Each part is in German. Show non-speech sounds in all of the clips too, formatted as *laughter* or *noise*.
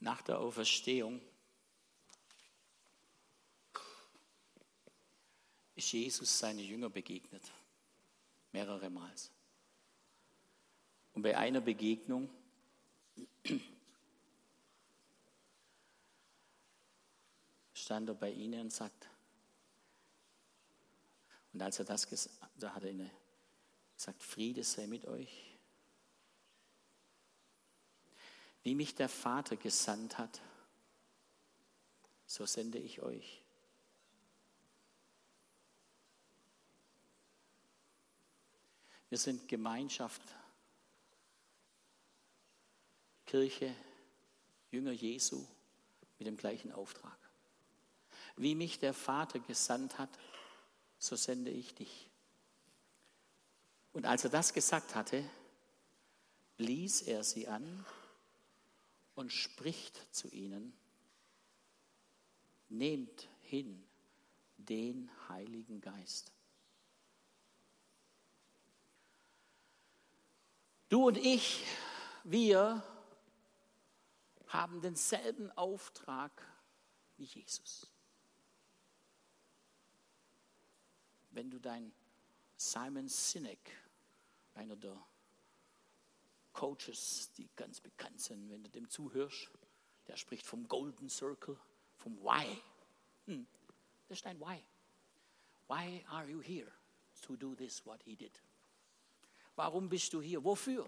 Nach der Auferstehung ist Jesus seine Jünger begegnet, mehrere Mal. Und bei einer Begegnung stand er bei ihnen und sagt, und als er das gesagt hat er ihnen gesagt, Friede sei mit euch. Wie mich der Vater gesandt hat, so sende ich euch. Wir sind Gemeinschaft, Kirche, Jünger Jesu mit dem gleichen Auftrag. Wie mich der Vater gesandt hat, so sende ich dich. Und als er das gesagt hatte, blies er sie an und spricht zu ihnen, nehmt hin den Heiligen Geist. Du und ich, wir haben denselben Auftrag wie Jesus. Wenn du dein Simon Sinek, einer der Coaches, die ganz bekannt sind, wenn du dem zuhörst, der spricht vom Golden Circle, vom Why. Hm, das ist dein Why. Why are you here to do this, what he did? Warum bist du hier? Wofür?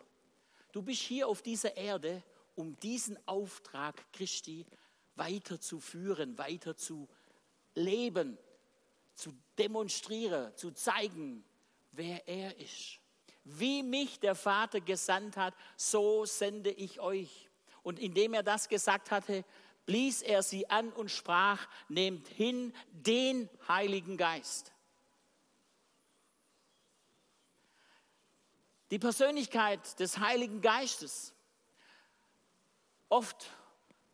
Du bist hier auf dieser Erde, um diesen Auftrag Christi weiterzuführen, weiter zu leben, zu demonstrieren, zu zeigen, wer er ist. Wie mich der Vater gesandt hat, so sende ich euch. Und indem er das gesagt hatte, blies er sie an und sprach, nehmt hin den Heiligen Geist. Die Persönlichkeit des Heiligen Geistes. Oft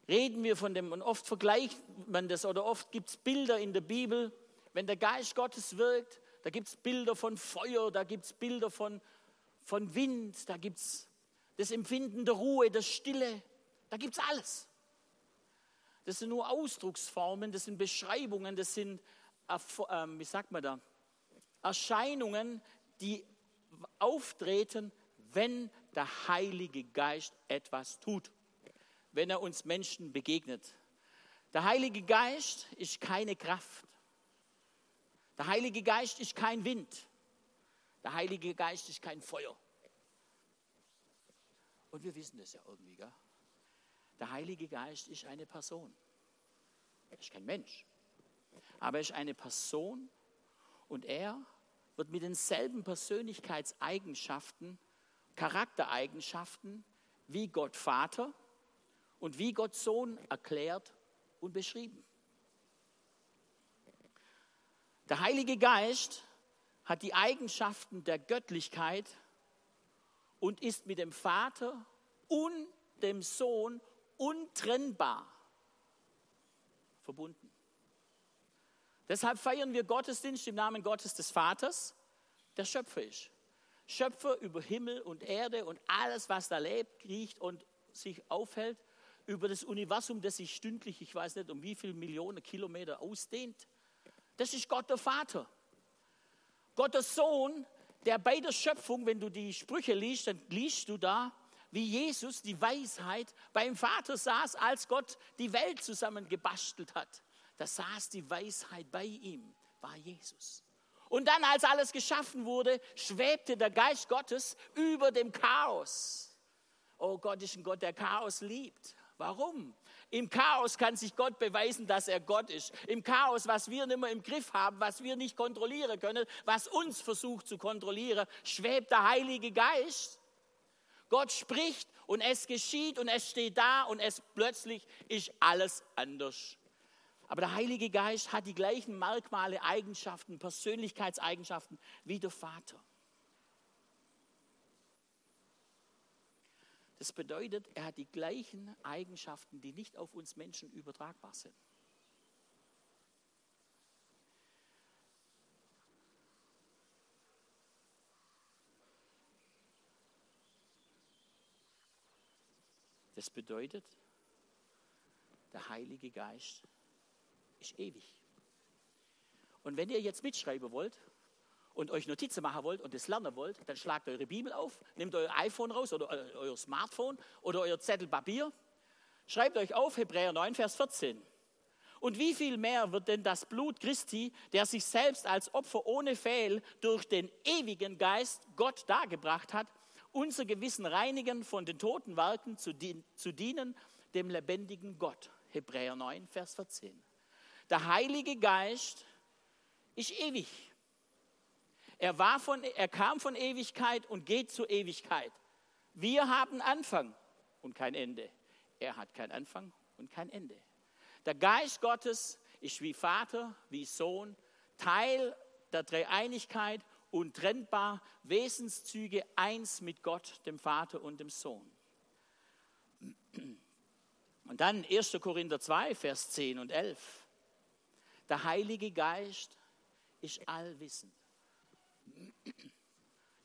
reden wir von dem und oft vergleicht man das oder oft gibt es Bilder in der Bibel, wenn der Geist Gottes wirkt, da gibt es Bilder von Feuer, da gibt es Bilder von, von Wind, da gibt es das Empfinden der Ruhe, der Stille, da gibt es alles. Das sind nur Ausdrucksformen, das sind Beschreibungen, das sind, ähm, wie sagt man da, Erscheinungen, die auftreten, wenn der Heilige Geist etwas tut, wenn er uns Menschen begegnet. Der Heilige Geist ist keine Kraft. Der Heilige Geist ist kein Wind. Der Heilige Geist ist kein Feuer. Und wir wissen das ja irgendwie. Gell? Der Heilige Geist ist eine Person. Er ist kein Mensch. Aber er ist eine Person und er wird mit denselben Persönlichkeitseigenschaften, Charaktereigenschaften wie Gott Vater und wie Gott Sohn erklärt und beschrieben. Der Heilige Geist hat die Eigenschaften der Göttlichkeit und ist mit dem Vater und dem Sohn untrennbar verbunden. Deshalb feiern wir Gottesdienst im Namen Gottes des Vaters, der Schöpfer ist. Schöpfer über Himmel und Erde und alles, was da lebt, kriecht und sich aufhält, über das Universum, das sich stündlich, ich weiß nicht um wie viele Millionen Kilometer ausdehnt. Das ist Gott der Vater. Gott der Sohn, der bei der Schöpfung, wenn du die Sprüche liest, dann liest du da, wie Jesus die Weisheit beim Vater saß, als Gott die Welt zusammengebastelt hat. Da saß die Weisheit bei ihm, war Jesus. Und dann, als alles geschaffen wurde, schwebte der Geist Gottes über dem Chaos. Oh Gott ist ein Gott, der Chaos liebt. Warum? Im Chaos kann sich Gott beweisen, dass er Gott ist. Im Chaos, was wir nicht mehr im Griff haben, was wir nicht kontrollieren können, was uns versucht zu kontrollieren, schwebt der Heilige Geist. Gott spricht und es geschieht und es steht da und es plötzlich ist alles anders. Aber der Heilige Geist hat die gleichen Merkmale, Eigenschaften, Persönlichkeitseigenschaften wie der Vater. Das bedeutet, er hat die gleichen Eigenschaften, die nicht auf uns Menschen übertragbar sind. Das bedeutet, Der Heilige Geist ist ewig. Und wenn ihr jetzt mitschreiben wollt und euch Notizen machen wollt und das lernen wollt, dann schlagt eure Bibel auf, nehmt euer iPhone raus oder euer Smartphone oder euer Zettel Papier, schreibt euch auf Hebräer 9, Vers 14. Und wie viel mehr wird denn das Blut Christi, der sich selbst als Opfer ohne Fehl durch den ewigen Geist Gott dargebracht hat, unser Gewissen reinigen, von den toten Werken zu, dien zu dienen, dem lebendigen Gott. Hebräer 9, Vers 14. Der Heilige Geist ist ewig. Er, war von, er kam von Ewigkeit und geht zur Ewigkeit. Wir haben Anfang und kein Ende. Er hat keinen Anfang und kein Ende. Der Geist Gottes ist wie Vater, wie Sohn, Teil der Dreieinigkeit, untrennbar, Wesenszüge eins mit Gott, dem Vater und dem Sohn. Und dann 1. Korinther 2, Vers 10 und 11. Der Heilige Geist ist allwissend.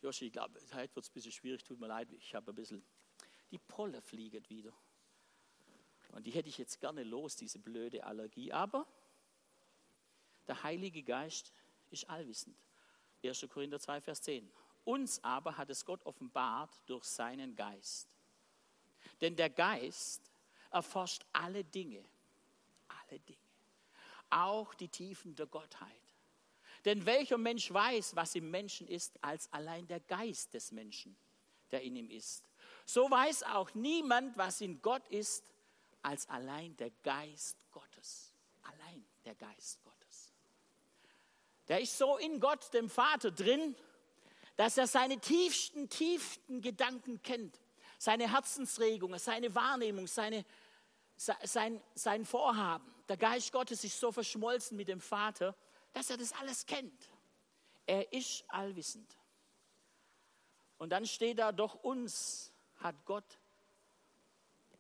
Joshi, ich glaube, heute wird es ein bisschen schwierig, tut mir leid, ich habe ein bisschen, die Polle fliegt wieder. Und die hätte ich jetzt gerne los, diese blöde Allergie. Aber der Heilige Geist ist allwissend. 1. Korinther 2, Vers 10. Uns aber hat es Gott offenbart durch seinen Geist. Denn der Geist erforscht alle Dinge, alle Dinge, auch die Tiefen der Gottheit. Denn welcher Mensch weiß, was im Menschen ist, als allein der Geist des Menschen, der in ihm ist. So weiß auch niemand, was in Gott ist, als allein der Geist Gottes. Allein der Geist Gottes. Der ist so in Gott, dem Vater, drin, dass er seine tiefsten, tiefsten Gedanken kennt. Seine Herzensregungen, seine Wahrnehmung, seine, sein, sein Vorhaben. Der Geist Gottes ist so verschmolzen mit dem Vater, dass er das alles kennt. Er ist allwissend. Und dann steht da, doch uns hat Gott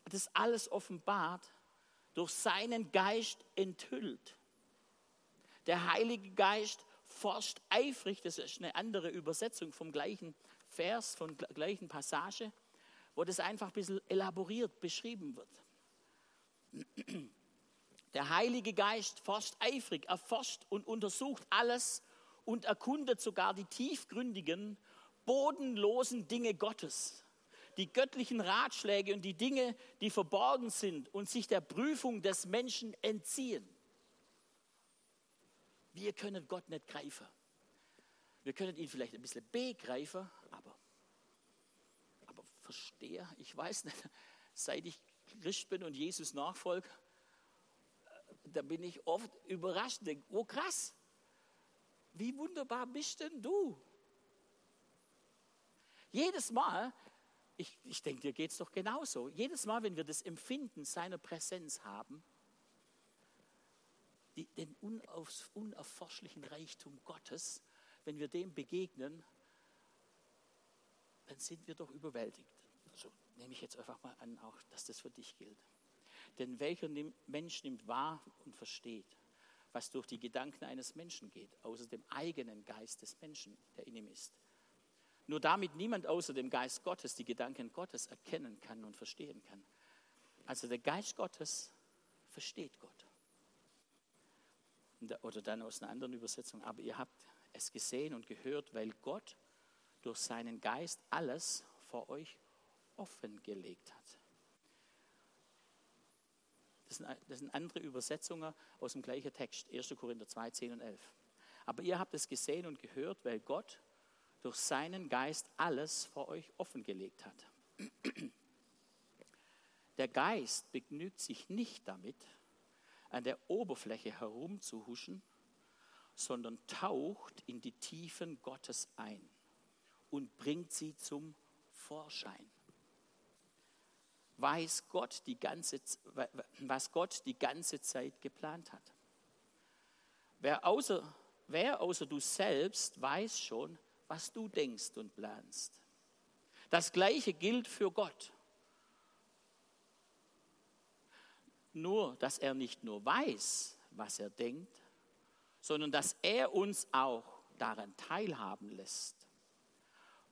das alles offenbart, durch seinen Geist enthüllt. Der Heilige Geist forscht eifrig, das ist eine andere Übersetzung vom gleichen Vers, von gleichen Passage, wo das einfach ein bisschen elaboriert beschrieben wird. Der Heilige Geist forscht eifrig, erforscht und untersucht alles und erkundet sogar die tiefgründigen, bodenlosen Dinge Gottes die göttlichen Ratschläge und die Dinge, die verborgen sind und sich der Prüfung des Menschen entziehen. Wir können Gott nicht greifen. Wir können ihn vielleicht ein bisschen begreifen, aber, aber verstehe, ich weiß nicht, *laughs* seit ich Christ bin und Jesus nachfolge, da bin ich oft überrascht und denke, oh krass, wie wunderbar bist denn du? Jedes Mal, ich, ich denke, dir geht es doch genauso. Jedes Mal, wenn wir das Empfinden seiner Präsenz haben, die, den unaus, unerforschlichen Reichtum Gottes, wenn wir dem begegnen, dann sind wir doch überwältigt. Also nehme ich jetzt einfach mal an, auch, dass das für dich gilt. Denn welcher Mensch nimmt wahr und versteht, was durch die Gedanken eines Menschen geht, außer dem eigenen Geist des Menschen, der in ihm ist? Nur damit niemand außer dem Geist Gottes die Gedanken Gottes erkennen kann und verstehen kann. Also der Geist Gottes versteht Gott. Oder dann aus einer anderen Übersetzung, aber ihr habt es gesehen und gehört, weil Gott durch seinen Geist alles vor euch offengelegt hat. Das sind, das sind andere Übersetzungen aus dem gleichen Text, 1. Korinther 2, 10 und 11. Aber ihr habt es gesehen und gehört, weil Gott durch seinen Geist alles vor euch offengelegt hat. Der Geist begnügt sich nicht damit, an der Oberfläche herumzuhuschen, sondern taucht in die Tiefen Gottes ein und bringt sie zum Vorschein. Weiß Gott die ganze, was Gott die ganze Zeit geplant hat. Wer außer, wer außer du selbst weiß schon, was du denkst und planst. Das Gleiche gilt für Gott. Nur, dass er nicht nur weiß, was er denkt, sondern dass er uns auch daran teilhaben lässt.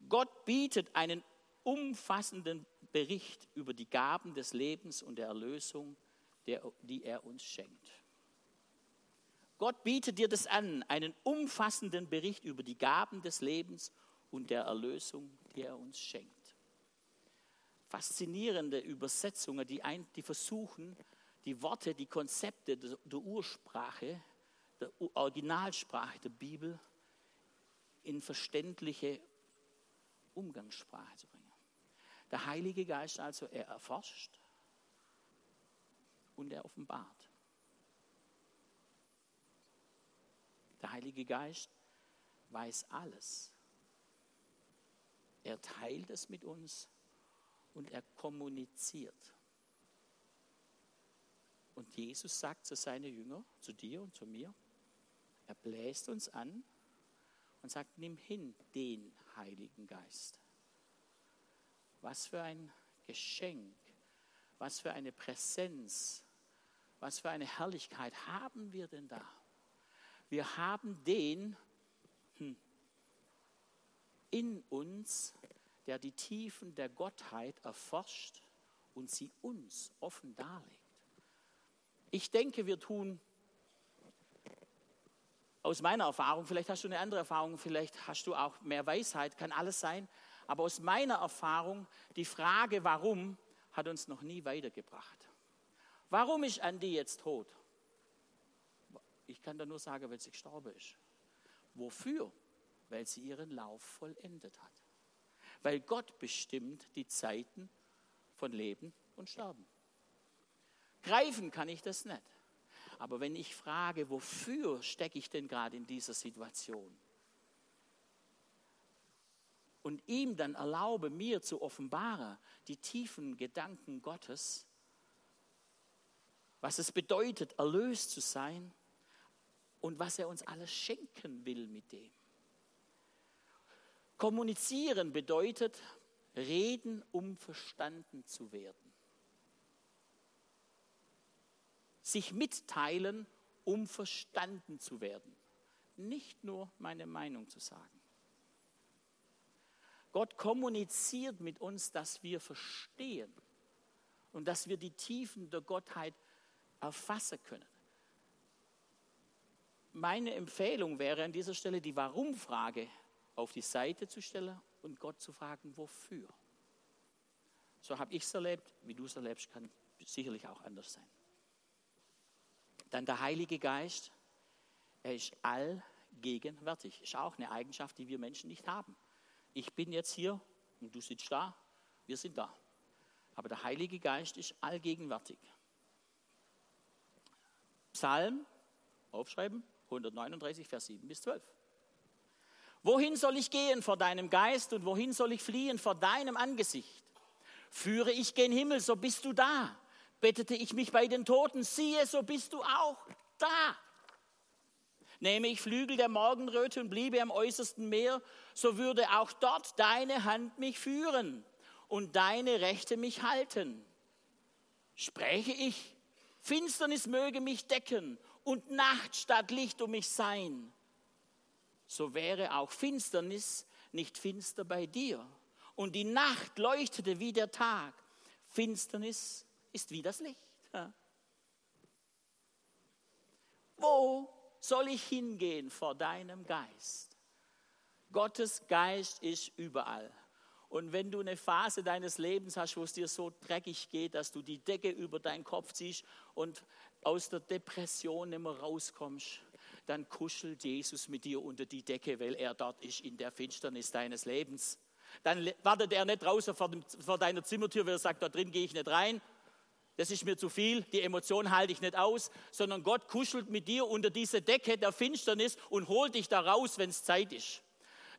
Gott bietet einen umfassenden Bericht über die Gaben des Lebens und der Erlösung der, die er uns schenkt. Gott bietet dir das an, einen umfassenden Bericht über die Gaben des Lebens und der Erlösung, die er uns schenkt. Faszinierende Übersetzungen, die, ein, die versuchen, die Worte, die Konzepte der, der Ursprache, der Originalsprache der Bibel in verständliche Umgangssprache zu bringen. Der Heilige Geist also, er erforscht und er offenbart. Der Heilige Geist weiß alles. Er teilt es mit uns und er kommuniziert. Und Jesus sagt zu seinen Jüngern, zu dir und zu mir, er bläst uns an und sagt, nimm hin den Heiligen Geist. Was für ein Geschenk, was für eine Präsenz, was für eine Herrlichkeit haben wir denn da? Wir haben den hm, in uns, der die Tiefen der Gottheit erforscht und sie uns offen darlegt. Ich denke, wir tun aus meiner Erfahrung, vielleicht hast du eine andere Erfahrung, vielleicht hast du auch mehr Weisheit, kann alles sein, aber aus meiner Erfahrung, die Frage, warum, hat uns noch nie weitergebracht. Warum ist Andi jetzt tot? Ich kann da nur sagen, weil sie gestorben ist. Wofür? Weil sie ihren Lauf vollendet hat. Weil Gott bestimmt die Zeiten von Leben und Sterben. Greifen kann ich das nicht. Aber wenn ich frage, wofür stecke ich denn gerade in dieser Situation? Und ihm dann erlaube, mir zu offenbaren, die tiefen Gedanken Gottes, was es bedeutet, erlöst zu sein, und was er uns alles schenken will mit dem. Kommunizieren bedeutet reden, um verstanden zu werden. Sich mitteilen, um verstanden zu werden. Nicht nur meine Meinung zu sagen. Gott kommuniziert mit uns, dass wir verstehen und dass wir die Tiefen der Gottheit erfassen können meine Empfehlung wäre an dieser Stelle, die Warum-Frage auf die Seite zu stellen und Gott zu fragen, wofür. So habe ich es erlebt, wie du es erlebst, kann sicherlich auch anders sein. Dann der Heilige Geist, er ist allgegenwärtig. Ist auch eine Eigenschaft, die wir Menschen nicht haben. Ich bin jetzt hier und du sitzt da, wir sind da. Aber der Heilige Geist ist allgegenwärtig. Psalm, aufschreiben, 139, Vers 7 bis 12. Wohin soll ich gehen vor deinem Geist und wohin soll ich fliehen vor deinem Angesicht? Führe ich gen Himmel, so bist du da. Bettete ich mich bei den Toten, siehe, so bist du auch da. Nehme ich Flügel der Morgenröte und bliebe am äußersten Meer, so würde auch dort deine Hand mich führen und deine Rechte mich halten. Spräche ich, Finsternis möge mich decken und Nacht statt Licht um mich sein, so wäre auch Finsternis nicht finster bei dir. Und die Nacht leuchtete wie der Tag. Finsternis ist wie das Licht. Wo soll ich hingehen vor deinem Geist? Gottes Geist ist überall. Und wenn du eine Phase deines Lebens hast, wo es dir so dreckig geht, dass du die Decke über deinen Kopf ziehst und aus der Depression nicht mehr rauskommst, dann kuschelt Jesus mit dir unter die Decke, weil er dort ist in der Finsternis deines Lebens. Dann wartet er nicht draußen vor, dem, vor deiner Zimmertür, weil er sagt, da drin gehe ich nicht rein. Das ist mir zu viel, die Emotion halte ich nicht aus, sondern Gott kuschelt mit dir unter diese Decke der Finsternis und holt dich da raus, wenn es Zeit ist.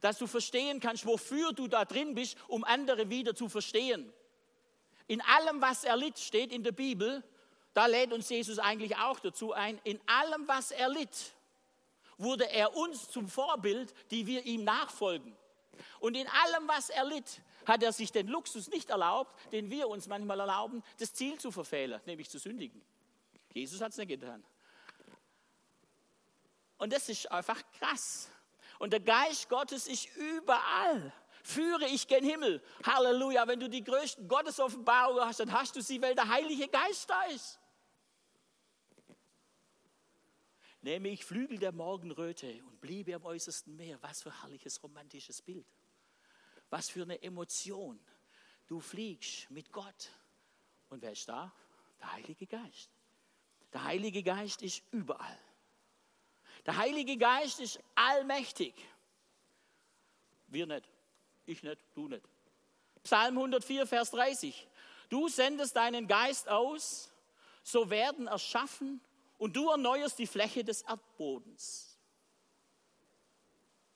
Dass du verstehen kannst, wofür du da drin bist, um andere wieder zu verstehen. In allem, was er litt, steht in der Bibel, da lädt uns Jesus eigentlich auch dazu ein, in allem, was er litt, wurde er uns zum Vorbild, die wir ihm nachfolgen. Und in allem, was er litt, hat er sich den Luxus nicht erlaubt, den wir uns manchmal erlauben, das Ziel zu verfehlen, nämlich zu sündigen. Jesus hat es nicht getan. Und das ist einfach krass. Und der Geist Gottes ist überall. Führe ich gen Himmel. Halleluja. Wenn du die größten Gottesoffenbarungen hast, dann hast du sie, weil der Heilige Geist da ist. nehme ich Flügel der Morgenröte und bliebe am äußersten Meer. Was für ein herrliches romantisches Bild. Was für eine Emotion. Du fliegst mit Gott. Und wer ist da? Der Heilige Geist. Der Heilige Geist ist überall. Der Heilige Geist ist allmächtig. Wir nicht. Ich nicht, du nicht. Psalm 104, Vers 30. Du sendest deinen Geist aus, so werden erschaffen und du erneuerst die Fläche des Erdbodens.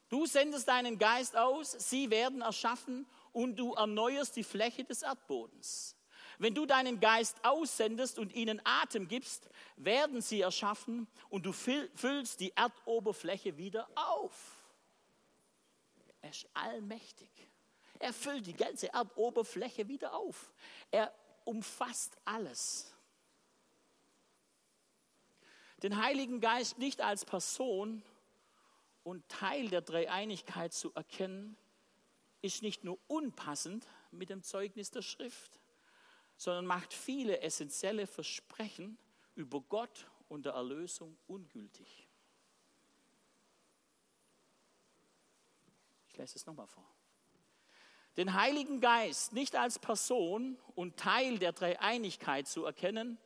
Du sendest deinen Geist aus, sie werden erschaffen und du erneuerst die Fläche des Erdbodens. Wenn du deinen Geist aussendest und ihnen Atem gibst, werden sie erschaffen und du füllst die Erdoberfläche wieder auf. Er ist allmächtig. Er füllt die ganze Erdoberfläche wieder auf. Er umfasst alles den Heiligen Geist nicht als Person und Teil der Dreieinigkeit zu erkennen, ist nicht nur unpassend mit dem Zeugnis der Schrift, sondern macht viele essentielle Versprechen über Gott und der Erlösung ungültig. Ich lese es nochmal vor. Den Heiligen Geist nicht als Person und Teil der Dreieinigkeit zu erkennen,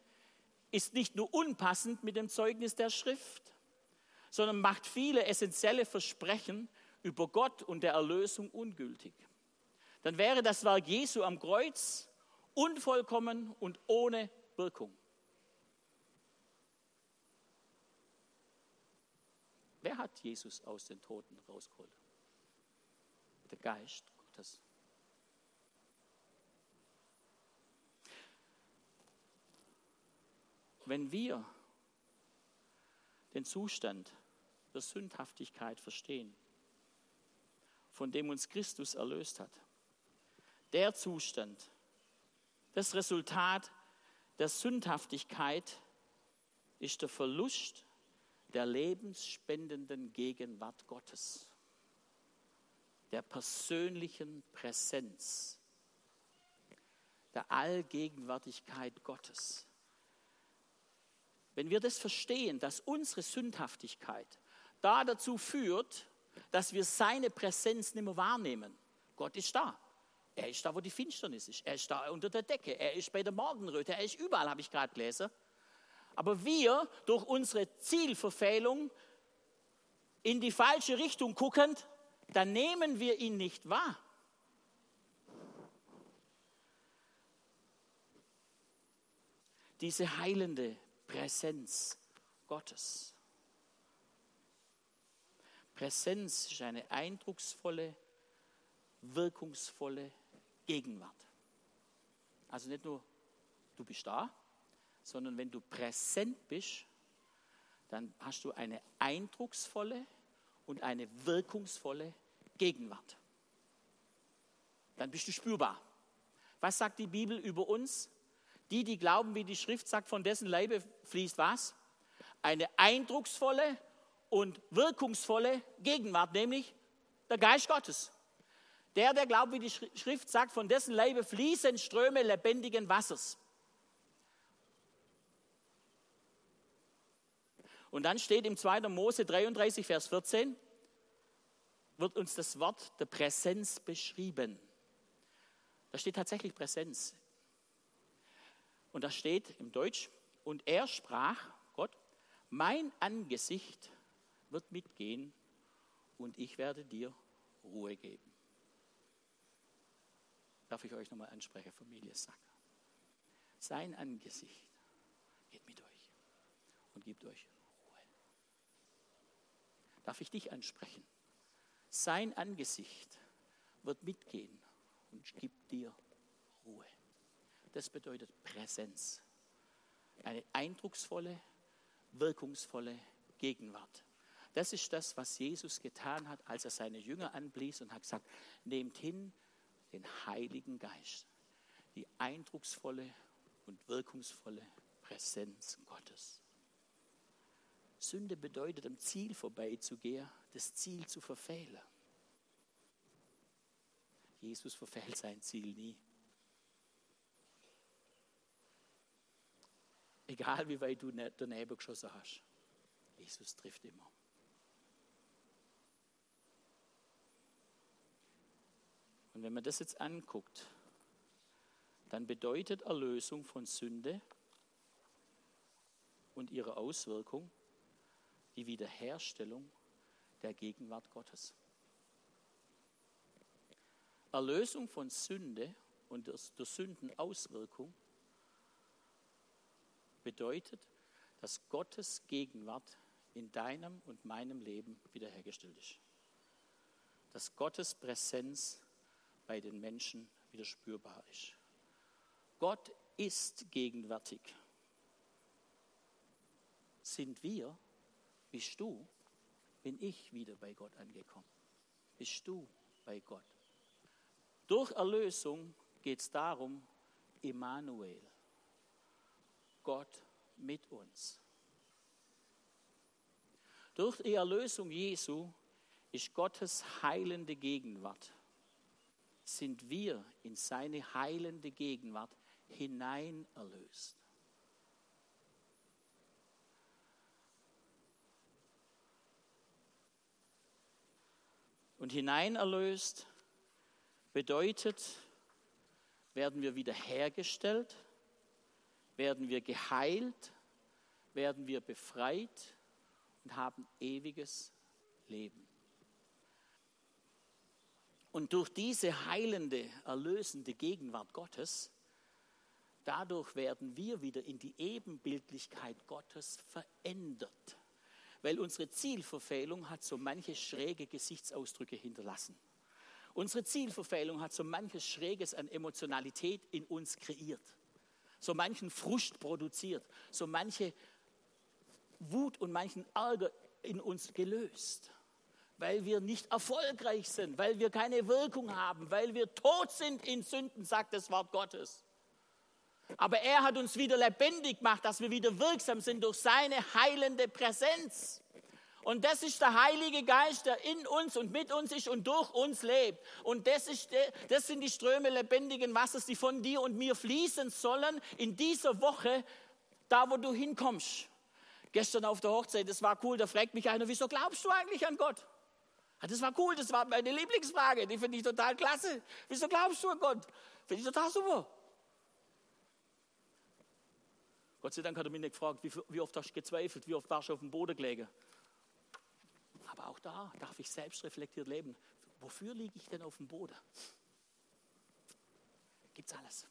ist nicht nur unpassend mit dem Zeugnis der Schrift, sondern macht viele essentielle Versprechen über Gott und der Erlösung ungültig. Dann wäre das Werk Jesu am Kreuz unvollkommen und ohne Wirkung. Wer hat Jesus aus den Toten rausgeholt? Der Geist Gottes. Wenn wir den Zustand der Sündhaftigkeit verstehen, von dem uns Christus erlöst hat, der Zustand, das Resultat der Sündhaftigkeit ist der Verlust der lebensspendenden Gegenwart Gottes, der persönlichen Präsenz, der Allgegenwärtigkeit Gottes. Wenn wir das verstehen, dass unsere Sündhaftigkeit da dazu führt, dass wir seine Präsenz nicht mehr wahrnehmen. Gott ist da. Er ist da, wo die Finsternis ist. Er ist da unter der Decke. Er ist bei der Morgenröte. Er ist überall, habe ich gerade gelesen. Aber wir, durch unsere Zielverfehlung in die falsche Richtung guckend, dann nehmen wir ihn nicht wahr. Diese heilende Präsenz Gottes. Präsenz ist eine eindrucksvolle, wirkungsvolle Gegenwart. Also nicht nur, du bist da, sondern wenn du präsent bist, dann hast du eine eindrucksvolle und eine wirkungsvolle Gegenwart. Dann bist du spürbar. Was sagt die Bibel über uns? Die, die glauben, wie die Schrift sagt, von dessen Leibe fließt was? Eine eindrucksvolle und wirkungsvolle Gegenwart, nämlich der Geist Gottes. Der, der glaubt, wie die Schrift sagt, von dessen Leibe fließen Ströme lebendigen Wassers. Und dann steht im 2. Mose 33, Vers 14, wird uns das Wort der Präsenz beschrieben. Da steht tatsächlich Präsenz. Und da steht im Deutsch, und er sprach, Gott, mein Angesicht wird mitgehen und ich werde dir Ruhe geben. Darf ich euch nochmal ansprechen, Familie Sacker? Sein Angesicht geht mit euch und gibt euch Ruhe. Darf ich dich ansprechen? Sein Angesicht wird mitgehen und gibt dir Ruhe das bedeutet Präsenz. Eine eindrucksvolle, wirkungsvolle Gegenwart. Das ist das, was Jesus getan hat, als er seine Jünger anblies und hat gesagt, nehmt hin den Heiligen Geist, die eindrucksvolle und wirkungsvolle Präsenz Gottes. Sünde bedeutet, am Ziel vorbeizugehen, das Ziel zu verfehlen. Jesus verfehlt sein Ziel nie. Egal wie weit du daneben geschossen hast. Jesus trifft immer. Und wenn man das jetzt anguckt, dann bedeutet Erlösung von Sünde und ihrer Auswirkung die Wiederherstellung der Gegenwart Gottes. Erlösung von Sünde und der Sündenauswirkung bedeutet, dass Gottes Gegenwart in deinem und meinem Leben wiederhergestellt ist. Dass Gottes Präsenz bei den Menschen wieder spürbar ist. Gott ist gegenwärtig. Sind wir, bist du, bin ich wieder bei Gott angekommen. Bist du bei Gott. Durch Erlösung geht es darum, Immanuel, Gott mit uns. Durch die Erlösung Jesu ist Gottes heilende Gegenwart. Sind wir in seine heilende Gegenwart hinein erlöst. Und hinein erlöst bedeutet, werden wir wiederhergestellt, werden wir geheilt, werden wir befreit und haben ewiges Leben. Und durch diese heilende, erlösende Gegenwart Gottes, dadurch werden wir wieder in die Ebenbildlichkeit Gottes verändert. Weil unsere Zielverfehlung hat so manche schräge Gesichtsausdrücke hinterlassen. Unsere Zielverfehlung hat so manches Schräges an Emotionalität in uns kreiert, so manchen Frust produziert, so manche Wut und manchen Ärger in uns gelöst, weil wir nicht erfolgreich sind, weil wir keine Wirkung haben, weil wir tot sind in Sünden, sagt das Wort Gottes. Aber er hat uns wieder lebendig gemacht, dass wir wieder wirksam sind durch seine heilende Präsenz. Und das ist der Heilige Geist, der in uns und mit uns ist und durch uns lebt. Und das, ist, das sind die Ströme lebendigen Wassers, die von dir und mir fließen sollen in dieser Woche, da wo du hinkommst. Gestern auf der Hochzeit, das war cool, da fragt mich einer, wieso glaubst du eigentlich an Gott? Das war cool, das war meine Lieblingsfrage, die finde ich total klasse. Wieso glaubst du an Gott? Finde ich total super. Gott sei Dank hat er mich nicht gefragt, wie, wie oft hast du gezweifelt, wie oft warst du auf dem Boden gelegen. Aber auch da darf ich selbst reflektiert leben. Wofür liege ich denn auf dem Boden? Gibt's alles.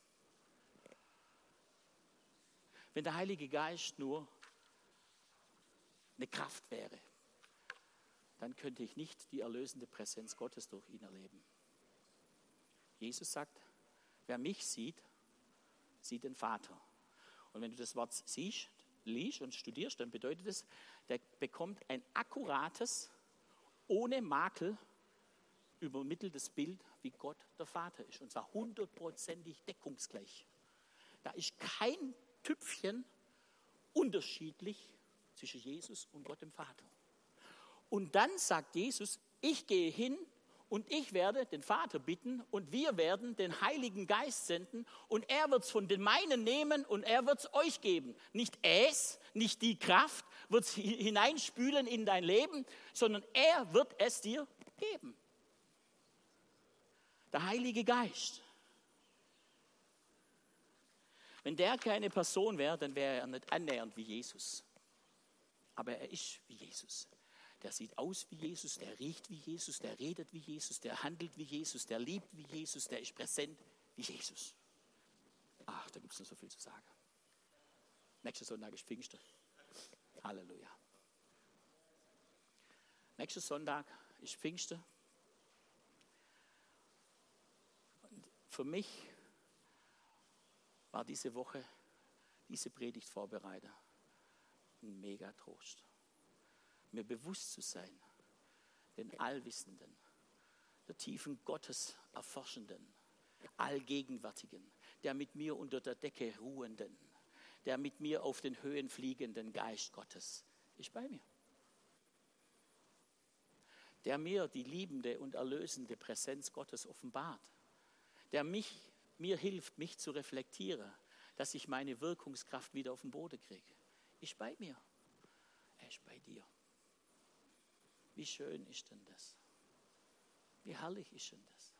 Wenn der Heilige Geist nur eine Kraft wäre, dann könnte ich nicht die erlösende Präsenz Gottes durch ihn erleben. Jesus sagt, wer mich sieht, sieht den Vater. Und wenn du das Wort siehst, liest und studierst, dann bedeutet es, der bekommt ein akkurates, ohne Makel übermitteltes Bild, wie Gott der Vater ist. Und zwar hundertprozentig deckungsgleich. Da ist kein Tüpfchen unterschiedlich zwischen Jesus und Gott dem Vater. Und dann sagt Jesus, ich gehe hin und ich werde den Vater bitten und wir werden den Heiligen Geist senden und er wird es von den meinen nehmen und er wird es euch geben. Nicht es, nicht die Kraft wird es hineinspülen in dein Leben, sondern er wird es dir geben. Der Heilige Geist. Wenn der keine Person wäre, dann wäre er nicht annähernd wie Jesus. Aber er ist wie Jesus der sieht aus wie Jesus, der riecht wie Jesus, der redet wie Jesus, der handelt wie Jesus, der liebt wie Jesus, der ist präsent wie Jesus. Ach, da gibt es noch so viel zu sagen. Nächster Sonntag ist Pfingsten. Halleluja. Nächster Sonntag ist Pfingsten. Und für mich war diese Woche, diese Predigt vorbereitet, ein mega Trost mir bewusst zu sein, den Allwissenden, der tiefen Gottes erforschenden, Allgegenwärtigen, der mit mir unter der Decke ruhenden, der mit mir auf den Höhen fliegenden Geist Gottes ist bei mir. Der mir die liebende und erlösende Präsenz Gottes offenbart, der mich, mir hilft, mich zu reflektieren, dass ich meine Wirkungskraft wieder auf den Boden kriege, ist bei mir. er ist bei dir. Wie schön ist denn das? Wie herrlich ist denn das?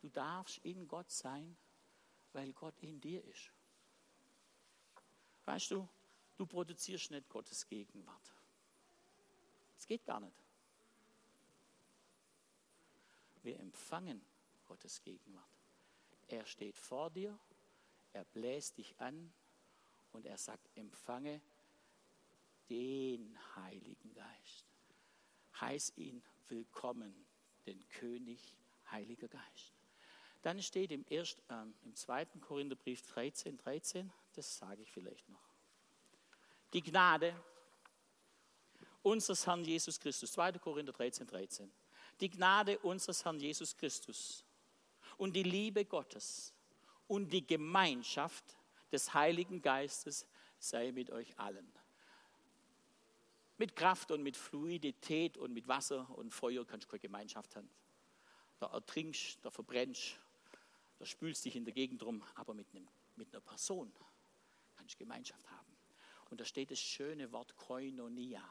Du darfst in Gott sein, weil Gott in dir ist. Weißt du, du produzierst nicht Gottes Gegenwart. Es geht gar nicht. Wir empfangen Gottes Gegenwart. Er steht vor dir, er bläst dich an und er sagt, empfange den Heiligen Geist. Heiß ihn willkommen, den König Heiliger Geist. Dann steht im, erst, äh, im 2. Korintherbrief 13, 13, das sage ich vielleicht noch. Die Gnade unseres Herrn Jesus Christus, 2. Korinther 13, 13. Die Gnade unseres Herrn Jesus Christus und die Liebe Gottes und die Gemeinschaft des Heiligen Geistes sei mit euch allen. Mit Kraft und mit Fluidität und mit Wasser und Feuer kannst du keine Gemeinschaft haben. Da ertrinkst, da verbrennst, da spülst dich in der Gegend rum, aber mit, einem, mit einer Person kannst du Gemeinschaft haben. Und da steht das schöne Wort Koinonia.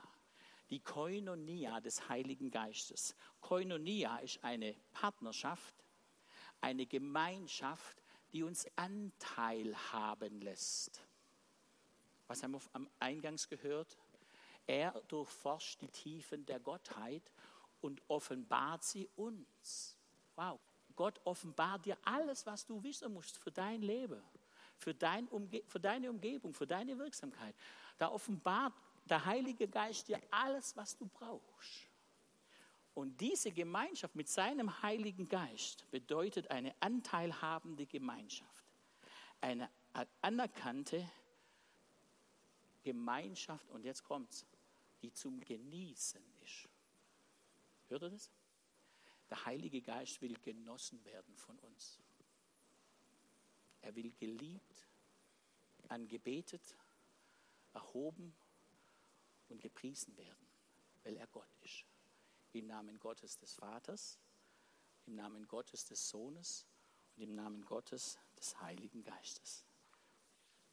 Die Koinonia des Heiligen Geistes. Koinonia ist eine Partnerschaft, eine Gemeinschaft, die uns Anteil haben lässt. Was haben wir am Eingangs gehört? Er durchforscht die Tiefen der Gottheit und offenbart sie uns. Wow. Gott offenbart dir alles, was du wissen musst für dein Leben, für, dein Umge für deine Umgebung, für deine Wirksamkeit. Da offenbart der Heilige Geist dir alles, was du brauchst. Und diese Gemeinschaft mit seinem Heiligen Geist bedeutet eine anteilhabende Gemeinschaft, eine anerkannte Gemeinschaft, und jetzt kommt's, die zum Genießen ist. Hört ihr das? Der Heilige Geist will genossen werden von uns. Er will geliebt, angebetet, erhoben und gepriesen werden, weil er Gott ist. Im Namen Gottes des Vaters, im Namen Gottes des Sohnes und im Namen Gottes des Heiligen Geistes.